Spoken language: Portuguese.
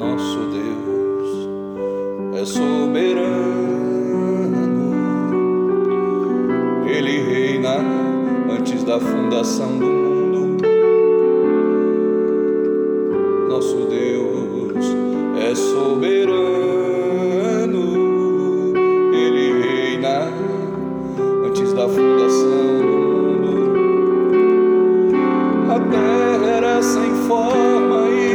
nosso Deus é soberano. Ele reina antes da fundação do mundo. Nosso Deus é soberano. Ele reina antes da fundação do mundo. A terra era sem forma e